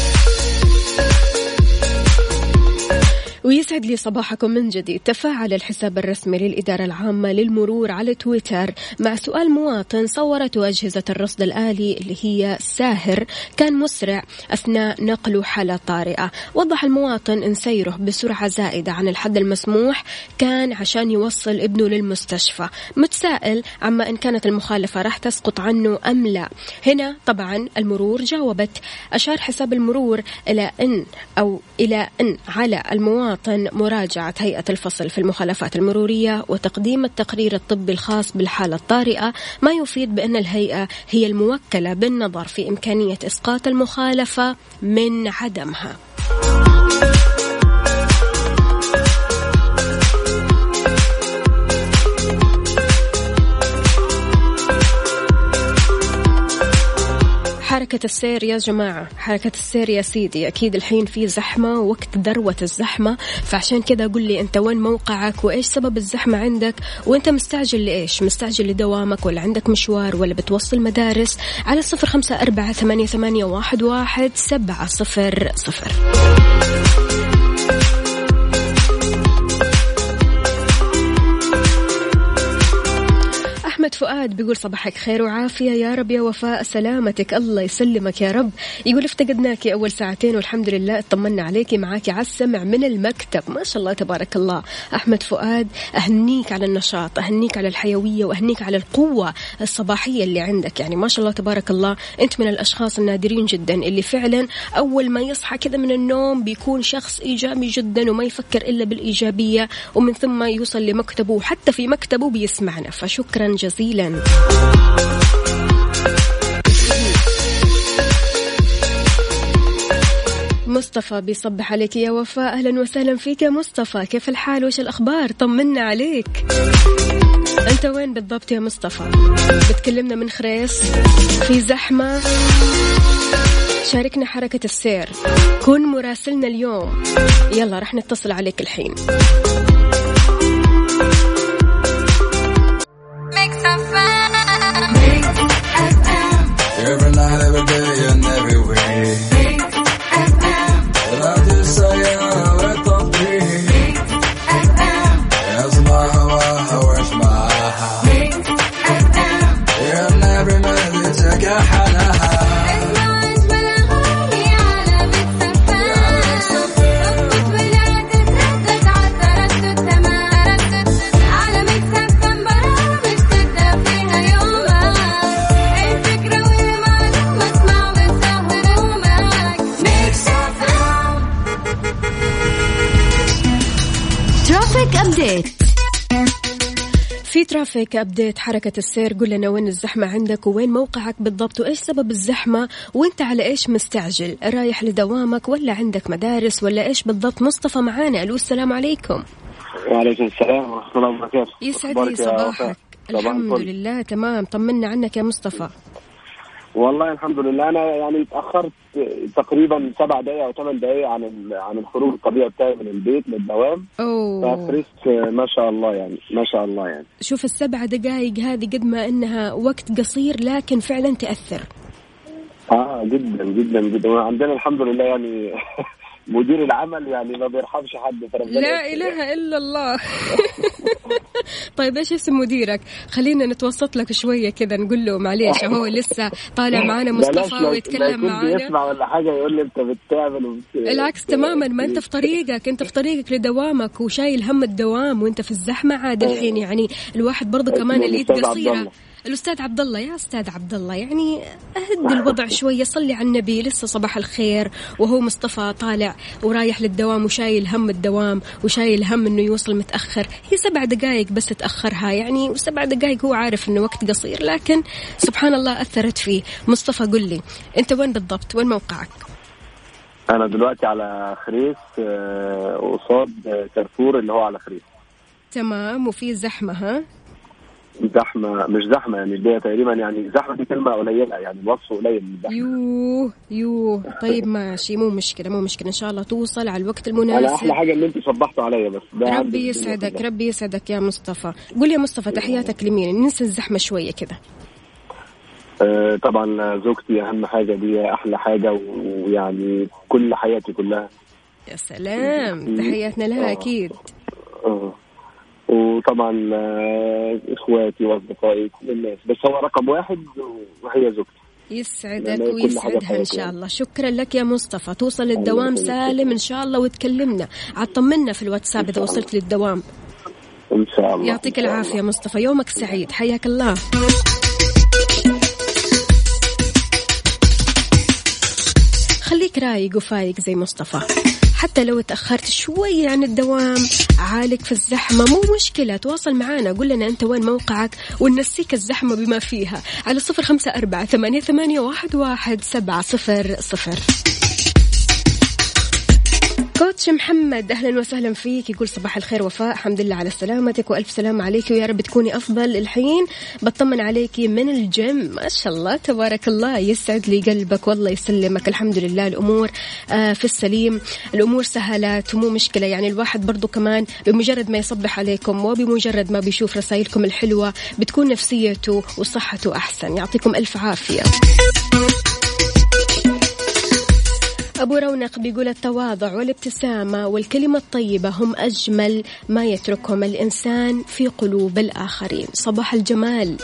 ويسعد لي صباحكم من جديد. تفاعل الحساب الرسمي للإدارة العامة للمرور على تويتر مع سؤال مواطن صورته أجهزة الرصد الآلي اللي هي ساهر كان مسرع أثناء نقله حالة طارئة. وضح المواطن أن سيره بسرعة زائدة عن الحد المسموح كان عشان يوصل ابنه للمستشفى. متسائل عما إن كانت المخالفة راح تسقط عنه أم لا. هنا طبعا المرور جاوبت. أشار حساب المرور إلى أن أو إلى أن على المواطن المواطن مراجعة هيئة الفصل في المخالفات المرورية وتقديم التقرير الطبي الخاص بالحالة الطارئة ما يفيد بأن الهيئة هي الموكلة بالنظر في إمكانية إسقاط المخالفة من عدمها. حركة السير يا جماعة. حركة السير يا سيدي. أكيد الحين في زحمة وقت ذروة الزحمة. فعشان كذا قل لي أنت وين موقعك وإيش سبب الزحمة عندك وأنت مستعجل لإيش؟ مستعجل لدوامك ولا عندك مشوار ولا بتوصل مدارس؟ على صفر خمسة أربعة ثمانية, واحد سبعة صفر صفر. فؤاد بيقول صباحك خير وعافية يا رب يا وفاء سلامتك الله يسلمك يا رب. يقول افتقدناك أول ساعتين والحمد لله اطمنا عليك معاك على السمع من المكتب. ما شاء الله تبارك الله. أحمد فؤاد أهنيك على النشاط أهنيك على الحيوية وأهنيك على القوة الصباحية اللي عندك. يعني ما شاء الله تبارك الله أنت من الأشخاص النادرين جدا اللي فعلا أول ما يصحى كذا من النوم بيكون شخص إيجابي جدا وما يفكر إلا بالإيجابية ومن ثم يوصل لمكتبه وحتى في مكتبه بيسمعنا. فشكرا جزيلا. جزيلا مصطفى بيصبح عليك يا وفاء. أهلا وسهلا فيك يا مصطفى. كيف الحال؟ وش الأخبار؟ طمنا عليك. أنت وين بالضبط يا مصطفى؟ بتكلمنا من خريس؟ في زحمة؟ شاركنا حركة السير. كن مراسلنا اليوم. يلا رح نتصل عليك الحين. outside every day. ترافيك أبديت حركة السير. قول لنا وين الزحمة عندك وين موقعك بالضبط وإيش سبب الزحمة وإنت على إيش مستعجل؟ رايح لدوامك ولا عندك مدارس ولا إيش بالضبط؟ مصطفى معانا. ألو السلام عليكم. وعليكم السلام ورحمة الله وبركاته. يسعد لي؟ صباحك. صباح الحمد. لله تمام. طمنا عنك يا مصطفى. والله الحمد لله. أنا يعني اتأخرت تقريبا سبع دقائق أو ثمان دقائق عن عن الخروج الطبيعي بتاعي من البيت للدوام. ففرست ما شاء الله يعني ما شاء الله يعني. شوف السبع دقائق هذه قد ما إنها وقت قصير لكن فعلا تأثر. آه جدا جدا جدا. وعندنا الحمد لله يعني مدير العمل يعني ما بيرحمش حد لا. إله إلا الله. طيب إيش اسم مديرك؟ خلينا نتوسط لك شوية كذا نقول له معليش هو لسه طالع معنا مصطفى ويتكلم معنا بيسمع ولا حاجة يقول لي أنت بتعمل وبت... العكس تماما ما أنت في طريقك أنت في طريقك لدوامك وشايل هم الدوام وأنت في الزحمة عاد الحين. يعني الواحد برضو كمان عبد قصيره. الأستاذ عبد الله يا أستاذ عبد الله يعني أهد الوضع شوية صلي على النبي لسه صباح الخير وهو مصطفى طالع ورايح للدوام وشايل هم الدوام وشايل هم إنه يوصل متأخر. هي سبع دقائق بس تأخرها يعني وسبع دقائق هو عارف إنه وقت قصير لكن سبحان الله أثرت فيه. مصطفى قل لي أنت وين بالضبط؟ وين موقعك؟ أنا دلوقتي على خريس آه، قصاد كارفور اللي هو على خريس تمام وفي زحمة ها؟ زحمة مش زحمة يعني دي تقريبا يعني زحمة دي كلمة قليلة يعني وصف قليل من الزحمة. يوه يوه. طيب ماشي مو مشكلة مو مشكلة. إن شاء الله توصل على الوقت أنا أحلى المناسب حاجة ان أنتوا صبحتوا عليا بس ده ربي يسعدك. ربي يسعدك يا مصطفى. قول يا مصطفى تحياتك لمين؟ ننسى الزحمة شوية كذا آه، طبعا زوجتي أهم حاجة دي أحلى حاجة ويعني كل حياتي كلها. يا سلام تحياتنا لها آه. أكيد. آه. وطبعا آه، إخواتي وأصدقائي كل الناس. بس هو رقم واحد وهي زوجتي. يسعدك ويسعدها حياتي شاء يعني. الله. شكرا لك يا مصطفى. توصل للدوام. سالم إن شاء الله وتكلمنا. عاد طمنا في الواتساب إذا وصلت للدوام. إن شاء الله. يعطيك الله. مصطفى. يومك سعيد. حياك الله. خليك رايق وفايق زي مصطفى. حتى لو تأخرت شوي عن الدوام عالق في الزحمة مو مشكلة تواصل معنا قول لنا أنت وين موقعك وننسيك الزحمة بما فيها على صفر خمسة أربعة ثمانية, ثمانية واحد, واحد سبعة صفر صفر. كوتش محمد. أهلا وسهلا فيك. يقول صباح الخير وفاء. الحمد لله على سلامتك وألف سلام عليك. ويا رب تكوني أفضل الحين. بطمن عليك من الجيم. ما شاء الله تبارك الله. يسعد لي قلبك والله يسلمك. الحمد لله. الأمور آه في السليم. الأمور سهلات ومو مشكلة. يعني الواحد برضو كمان بمجرد ما يصبح عليكم وبمجرد ما بيشوف رسائلكم الحلوة بتكون نفسيته وصحته أحسن. يعطيكم ألف عافية. أبو رونق بيقول التواضع والابتسامة والكلمة الطيبة هم أجمل ما يتركهم الإنسان في قلوب الآخرين. صباح الجمال.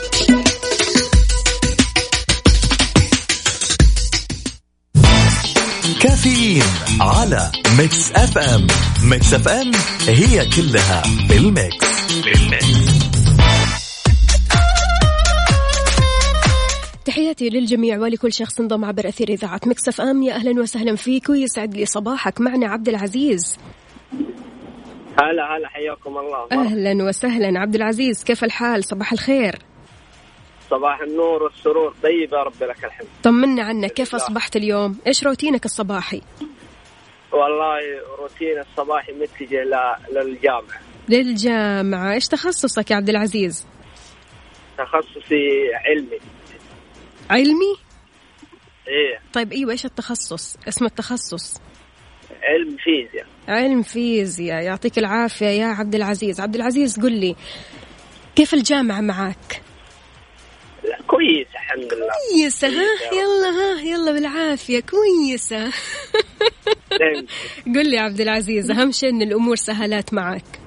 كافيين على Mix FM. Mix FM it's all in the mix in the mix تحياتي للجميع ولكل شخص انضم عبر أثير إذاعة Mix FM. يا أهلا وسهلا فيك ويسعد لي صباحك. معنا عبد العزيز. هلا هلا حياكم الله. أهلا وسهلا. عبد العزيز كيف الحال؟ صباح الخير. صباح النور والسرور طيب يا رب لك الحمد. طمنا عنك كيف أصبحت اليوم؟ إيش روتينك الصباحي؟ والله روتين الصباحي متجه للجامعة للجامعة. إيش تخصصك يا عبد العزيز؟ تخصصي علمي. علمي؟ إيه. طيب أيوه إيش التخصص؟ اسم التخصص. علم فيزياء. علم فيزياء. يعطيك العافية يا عبد العزيز. عبد العزيز قل لي كيف الجامعة معك؟ لا كويس الحمد لله. كويسة ها؟ يلا ها؟ يلا بالعافية كويسة. دايم. قل لي عبد العزيز أهم شيء إن الأمور سهلات معك.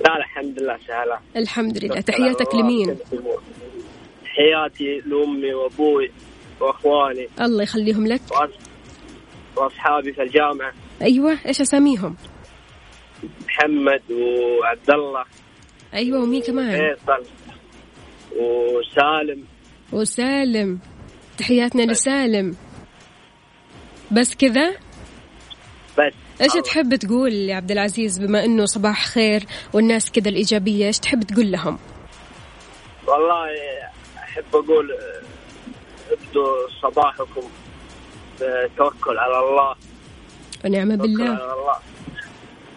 لا الحمد لله سهلة. الحمد لله. تحياتك لمين؟ حياتي لأمي وأبوي وأخواني. الله يخليهم لك. وأصحابي في الجامعة. أيوه إيش أساميهم؟ محمد وعبد الله أيوه ومين كمان؟ فيصل وسالم. وسالم. تحياتنا لسالم. بس كذا؟ بس. إيش تحب تقول يا عبد العزيز بما إنه صباح خير والناس كذا الإيجابية إيش تحب تقول لهم؟ والله أحب أقول ابدوا صباحكم بتوكل على الله. ونعم بالله. على الله.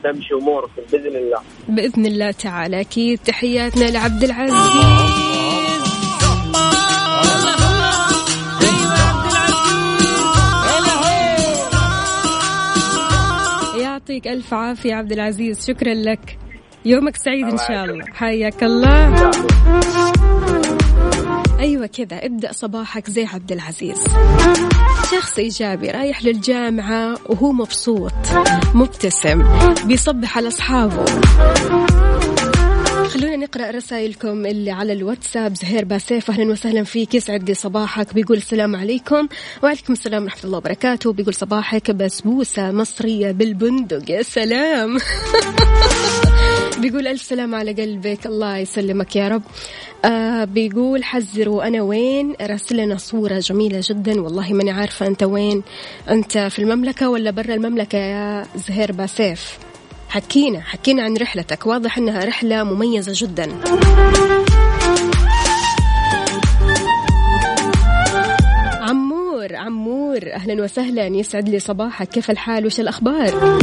تمشي أموركم بإذن الله. بإذن الله تعالى. أكيد تحياتنا لعبد العزيز. يعطيك ألف عافية عبد العزيز. شكرا لك. يومك سعيد إن شاء الله. حياك الله. أيوه كذا ابدأ صباحك زي عبد العزيز. شخص إيجابي رايح للجامعة وهو مبسوط مبتسم بيصبح على أصحابه. خلونا نقرأ رسائلكم اللي على الواتساب. زهير باسيف أهلا وسهلا فيك. يسعد لي صباحك. بيقول السلام عليكم. وعليكم السلام ورحمة الله وبركاته. بيقول صباحك بسبوسة مصرية بالبندق. يا سلام. بيقول ألف سلام على قلبك الله يسلمك يا رب. آه بيقول حذروا أنا وين؟ راسل لنا صورة جميلة جدا والله ماني عارفة أنت وين. أنت في المملكة ولا برا المملكة يا زهير باسيف؟ حكينا حكينا عن رحلتك واضح أنها رحلة مميزة جدا. عمور عمور أهلا وسهلا يسعد لي صباحك. كيف الحال؟ وش الأخبار؟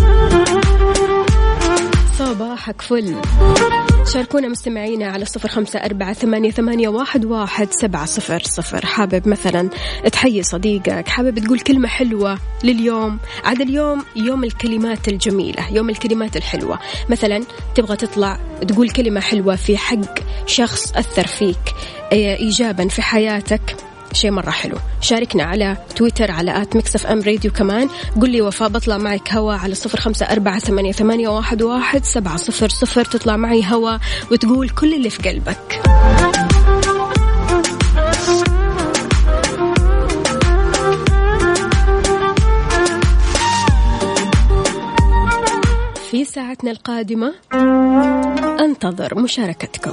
صباحك فل. شاركونا مستمعينا على صفر خمسة أربعة ثمانية, ثمانية واحد, واحد سبعة صفر صفر. حابب مثلا تحيي صديقك حابب تقول كلمة حلوة لليوم؟ عاد اليوم يوم الكلمات الجميلة يوم الكلمات الحلوة. مثلا تبغى تطلع تقول كلمة حلوة في حق شخص أثر فيك إيجابا في حياتك شيء مرة حلو. شاركنا على تويتر على at Mix FM Radio كمان. قل لي وفاء بطلع معك هوا على صفر خمسة أربعة ثمانية, ثمانية واحد, واحد سبعة صفر صفر. تطلع معي هوا وتقول كل اللي في قلبك. في ساعتنا القادمة أنتظر مشاركتكم.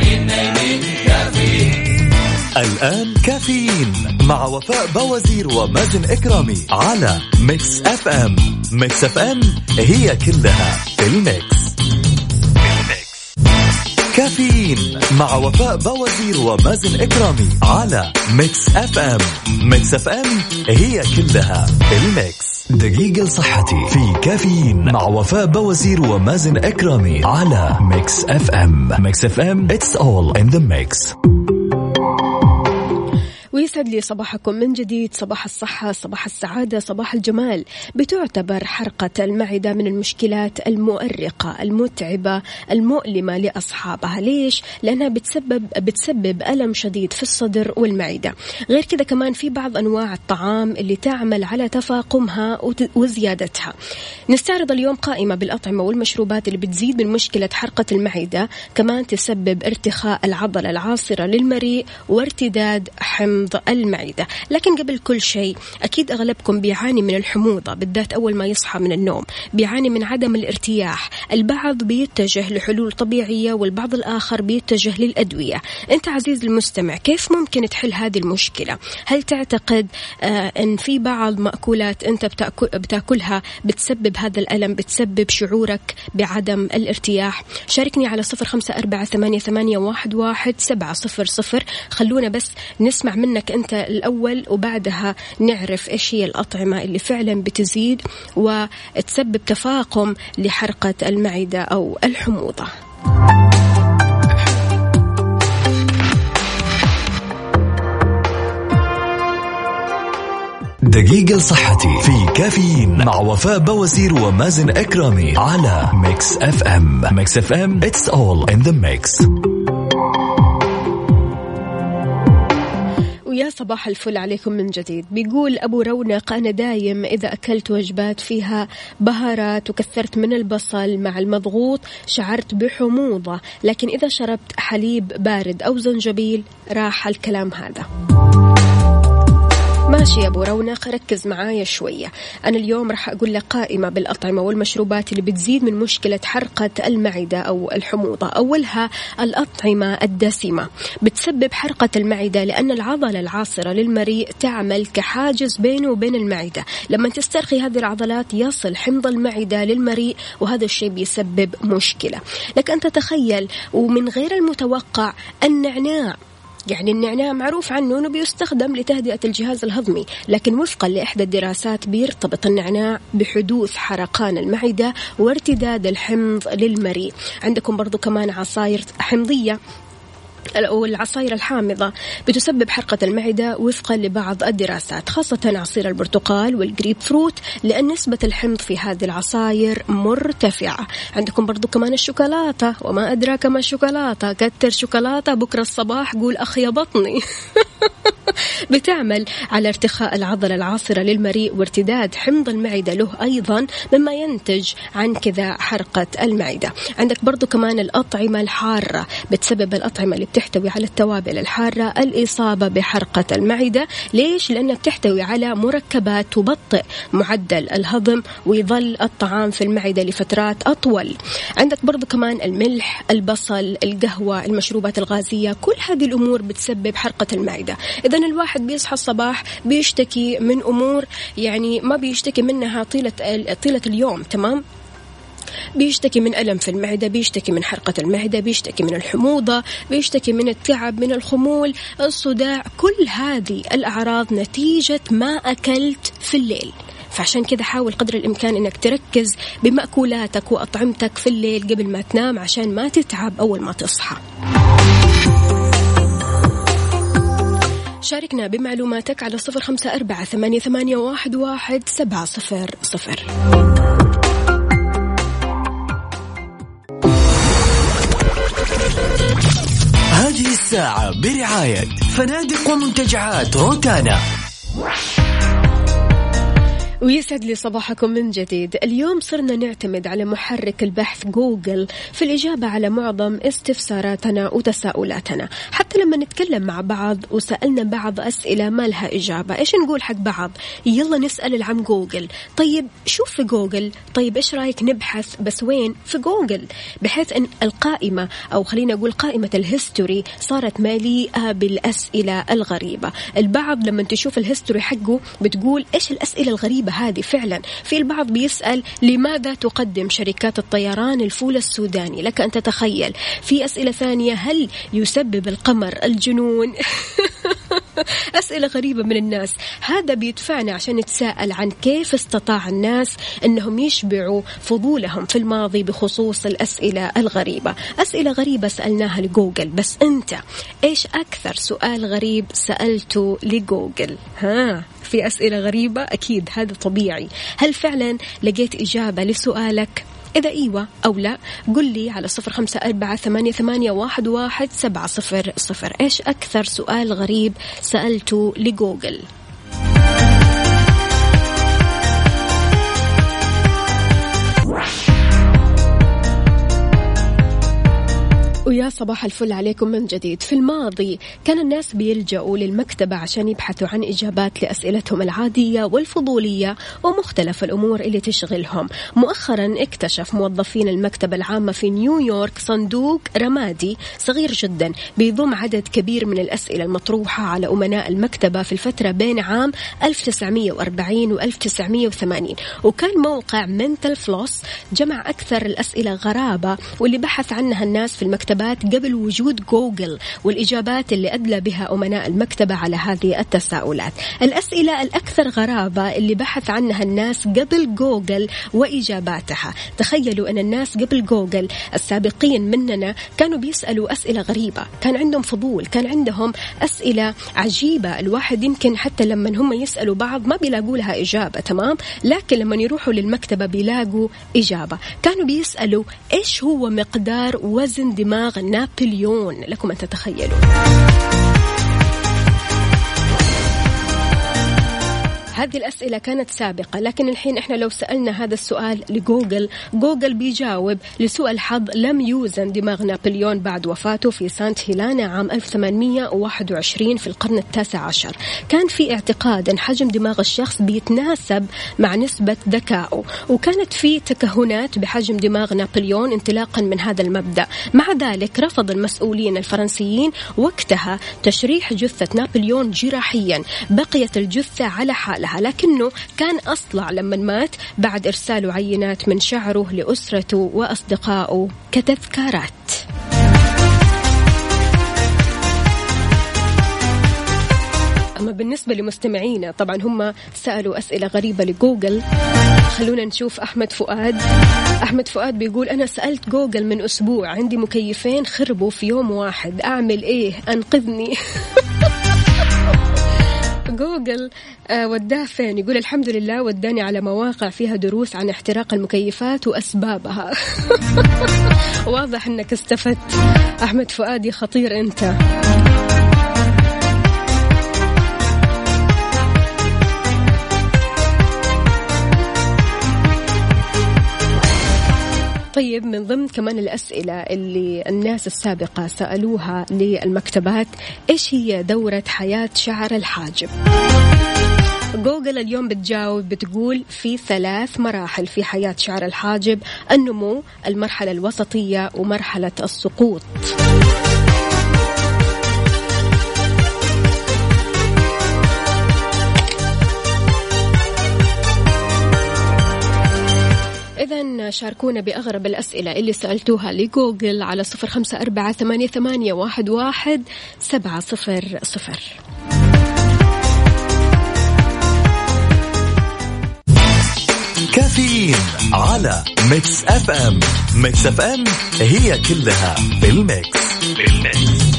الآن كافيين مع وفاء بوازير ومازن إكرامي على Mix FM. Mix FM it's all in the mix. كافيين مع وفاء بوازير ومازن إكرامي على Mix FM. Mix FM it's all in the mix. دقيقة لصحتي في كافيين مع وفاء بوازير ومازن إكرامي على Mix FM. Mix FM It's all in the mix. ويسعد لي صباحكم من جديد صباح الصحة صباح السعادة صباح الجمال. بتعتبر حرقة المعدة من المشكلات المؤرقة المتعبة المؤلمة لأصحابها. ليش؟ لأنها بتسبب بتسبب ألم شديد في الصدر والمعدة. غير كذا كمان في بعض أنواع الطعام اللي تعمل على تفاقمها وزيادتها. نستعرض اليوم قائمة بالأطعمة والمشروبات اللي بتزيد من مشكلة حرقة المعدة. كمان تسبب ارتخاء العضلة العاصرة للمريء وارتداد حمض المعدة. لكن قبل كل شيء أكيد أغلبكم بيعاني من الحموضة بالذات أول ما يصحى من النوم. بيعاني من عدم الارتياح. البعض بيتجه لحلول طبيعية والبعض الآخر بيتجه للأدوية. أنت عزيز المستمع كيف ممكن تحل هذه المشكلة؟ هل تعتقد آه أن في بعض مأكولات أنت بتأكلها بتسبب هذا الألم بتسبب شعورك بعدم الارتياح؟ شاركني على صفر خمسة أربعة ثمانية, واحد, واحد سبعة صفر صفر. خلونا بس نسمع منك أنت الأول وبعدها نعرف إيش هي الأطعمة اللي فعلا بتزيد وتسبب تفاقم لحرقة المعدة أو الحموضة. دقيقة لصحتي في كافيين مع وفاء بوازير ومازن إكرامي على Mix FM. Mix FM it's all in the mix. ويا صباح الفل عليكم من جديد. بيقول أبو رونق أنا دايم إذا أكلت وجبات فيها بهارات وكثرت من البصل مع المضغوط شعرت بحموضة. لكن إذا شربت حليب بارد أو زنجبيل راح الكلام هذا. ماشي يا أبو رونق ركز معايا شوية. أنا اليوم راح أقول لك قائمة بالأطعمة والمشروبات اللي بتزيد من مشكلة حرقة المعدة أو الحموضة. أولها الأطعمة الدسمة. بتسبب حرقة المعدة لأن العضلة العاصرة للمريء تعمل كحاجز بينه وبين المعدة. لما تسترخي هذه العضلات يصل حمض المعدة للمريء وهذا الشيء بيسبب مشكلة. لك أن تتخيل ومن غير المتوقع النعناع. يعني النعناع معروف عنه أنه بيستخدم لتهدئة الجهاز الهضمي لكن وفقا لإحدى الدراسات بيرتبط النعناع بحدوث حرقان المعدة وارتداد الحمض للمريء. عندكم برضو كمان عصاير حمضية. والعصائر الحامضة بتسبب حرقة المعدة وفقا لبعض الدراسات خاصة عصير البرتقال والجريب فروت لأن نسبة الحمض في هذه العصائر مرتفعة. عندكم برضو كمان الشوكولاتة وما أدراك ما الشوكولاتة؟ كتر شوكولاتة بكرة الصباح قول أخ يا بطني. بتعمل على ارتخاء العضلة العاصرة للمريء وارتداد حمض المعدة له أيضا مما ينتج عن كذا حرقة المعدة. عندك برضو كمان الأطعمة الحارة بتسبب الأطعمة اللي بتحتوي على التوابل الحارة الإصابة بحرقة المعدة. ليش؟ لأنها بتحتوي على مركبات تبطئ معدل الهضم ويظل الطعام في المعدة لفترات أطول. عندك برضو كمان الملح البصل القهوة المشروبات الغازية. كل هذه الأمور بتسبب حرقة المعدة. إذا الواحد بيصحى الصباح بيشتكي من أمور يعني ما بيشتكي منها طيلة طيلة اليوم تمام؟ بيشتكي من ألم في المعدة بيشتكي من حرقة المعدة بيشتكي من الحموضة بيشتكي من التعب من الخمول الصداع كل هذه الأعراض نتيجة ما أكلت في الليل. فعشان كذا حاول قدر الإمكان أنك تركز بمأكولاتك وأطعمتك في الليل قبل ما تنام عشان ما تتعب أول ما تصحى. شاركنا بمعلوماتك على صفر خمسة أربعة ثمانية, واحد سبعة صفر صفر. الساعة برعاية فنادق ومنتجعات روتانا. ويسعد لي صباحكم من جديد. اليوم صرنا نعتمد على محرك البحث جوجل في الإجابة على معظم استفساراتنا وتساؤلاتنا. حتى لما نتكلم مع بعض وسألنا بعض أسئلة ما لها إجابة إيش نقول حق بعض؟ يلا نسأل العم جوجل. طيب شوف في جوجل. طيب إيش رأيك نبحث بس وين؟ في جوجل. بحيث أن القائمة أو خلينا أقول قائمة ال history صارت مليئة بالأسئلة الغريبة. البعض لما تشوف ال history حقه بتقول إيش الأسئلة الغريبة هذه فعلا. في البعض بيسأل لماذا تقدم شركات الطيران الفول السوداني؟ لك أن تتخيل. في أسئلة ثانية هل يسبب القمر الجنون؟ أسئلة غريبة من الناس. هذا بيدفعنا عشان نتساءل عن كيف استطاع الناس أنهم يشبعوا فضولهم في الماضي بخصوص الأسئلة الغريبة. أسئلة غريبة سألناها لجوجل. بس أنت إيش أكثر سؤال غريب سألته لجوجل؟ ها؟ في أسئلة غريبة أكيد هذا طبيعي. هل فعلا لقيت إجابة لسؤالك؟ إذا إيوة أو لا قل لي على صفر خمسة أربعة ثمانية, ثمانية واحد, واحد سبعة صفر صفر. إيش أكثر سؤال غريب سألته لجوجل؟ ويا صباح الفل عليكم من جديد. في الماضي كان الناس بيلجأوا للمكتبة عشان يبحثوا عن إجابات لأسئلتهم العادية والفضولية ومختلف الأمور اللي تشغلهم. مؤخرا اكتشف موظفين المكتبة العامة في نيويورك صندوق رمادي صغير جدا بيضم عدد كبير من الأسئلة المطروحة على أمناء المكتبة في الفترة بين عام 1940 و 1980 وكان موقع Mental Floss جمع أكثر الأسئلة غرابة واللي بحث عنها الناس في المكتبة المكتبات قبل وجود جوجل والإجابات اللي أدلى بها أمناء المكتبة على هذه التساؤلات. الأسئلة الأكثر غرابة اللي بحث عنها الناس قبل جوجل وإجاباتها. تخيلوا أن الناس قبل جوجل السابقين مننا كانوا بيسألوا أسئلة غريبة. كان عندهم فضول كان عندهم أسئلة عجيبة. الواحد يمكن حتى لما هم يسألوا بعض ما بيلاقوا لها إجابة تمام؟ لكن لما يروحوا للمكتبة بيلاقوا إجابة. كانوا بيسألوا إيش هو مقدار وزن دماغ نابليون لكم أن تتخيلوا. هذه الأسئلة كانت سابقة لكن الحين إحنا لو سألنا هذا السؤال لجوجل جوجل بيجاوب لسوء الحظ لم يوزن دماغ نابليون بعد وفاته في سانت هيلانا عام 1821 في القرن التاسع عشر. كان في اعتقاد أن حجم دماغ الشخص بيتناسب مع نسبة ذكائه وكانت في تكهنات بحجم دماغ نابليون انطلاقا من هذا المبدأ. مع ذلك رفض المسؤولين الفرنسيين وقتها تشريح جثة نابليون جراحيا بقيت الجثة على حالها. لها لكنه كان أصلع لما مات بعد إرساله عينات من شعره لأسرته وأصدقائه كتذكارات. أما بالنسبة لمستمعينا طبعا هم سألوا أسئلة غريبة لجوجل. خلونا نشوف أحمد فؤاد. أحمد فؤاد بيقول أنا سألت جوجل من أسبوع عندي مكيفين خربوا في يوم واحد أعمل إيه؟ أنقذني. جوجل آه، وداه فين يقول الحمد لله وداني على مواقع فيها دروس عن احتراق المكيفات وأسبابها. واضح أنك استفدت. أحمد فؤادي خطير أنت. طيب من ضمن كمان الأسئلة اللي الناس السابقة سألوها للمكتبات إيش هي دورة حياة شعر الحاجب؟ جوجل اليوم بتجاوب بتقول في ثلاث مراحل في حياة شعر الحاجب النمو المرحلة الوسطية ومرحلة السقوط. شاركونا بأغرب الأسئلة اللي سألتوها لجوجل على صفر خمسة أربعة ثمانية, ثمانية واحد, واحد سبعة صفر صفر. كافيين على Mix FM Mix FM it's all in the mix in the mix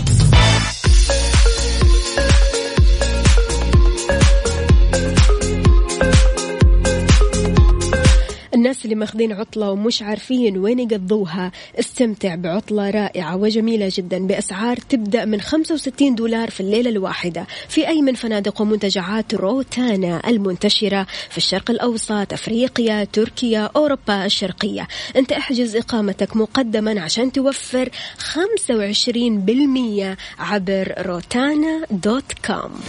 الناس اللي ماخذين عطلة ومش عارفين وين يقضوها استمتع بعطلة رائعة وجميلة جدا بأسعار تبدأ من 65 دولار في الليلة الواحدة. في أي من فنادق ومنتجعات روتانا المنتشرة في الشرق الأوسط أفريقيا تركيا أوروبا الشرقية. أنت احجز إقامتك مقدما عشان توفر 25% عبر روتانا دوت كوم.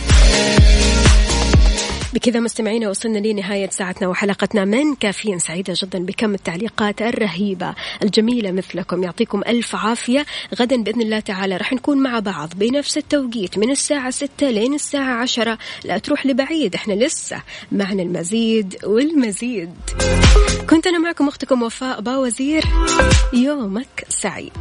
بكذا مستمعينا وصلنا لنهاية ساعتنا وحلقتنا من كافيين سعيدة جدا بكم التعليقات الرهيبة الجميلة مثلكم. يعطيكم ألف عافية. غدا بإذن الله تعالى رح نكون مع بعض بنفس التوقيت من الساعة ستة لين الساعة عشرة. لا تروح لبعيد إحنا لسه معنا المزيد والمزيد. كنت أنا معكم أختكم وفاء باوزير. يومك سعيد.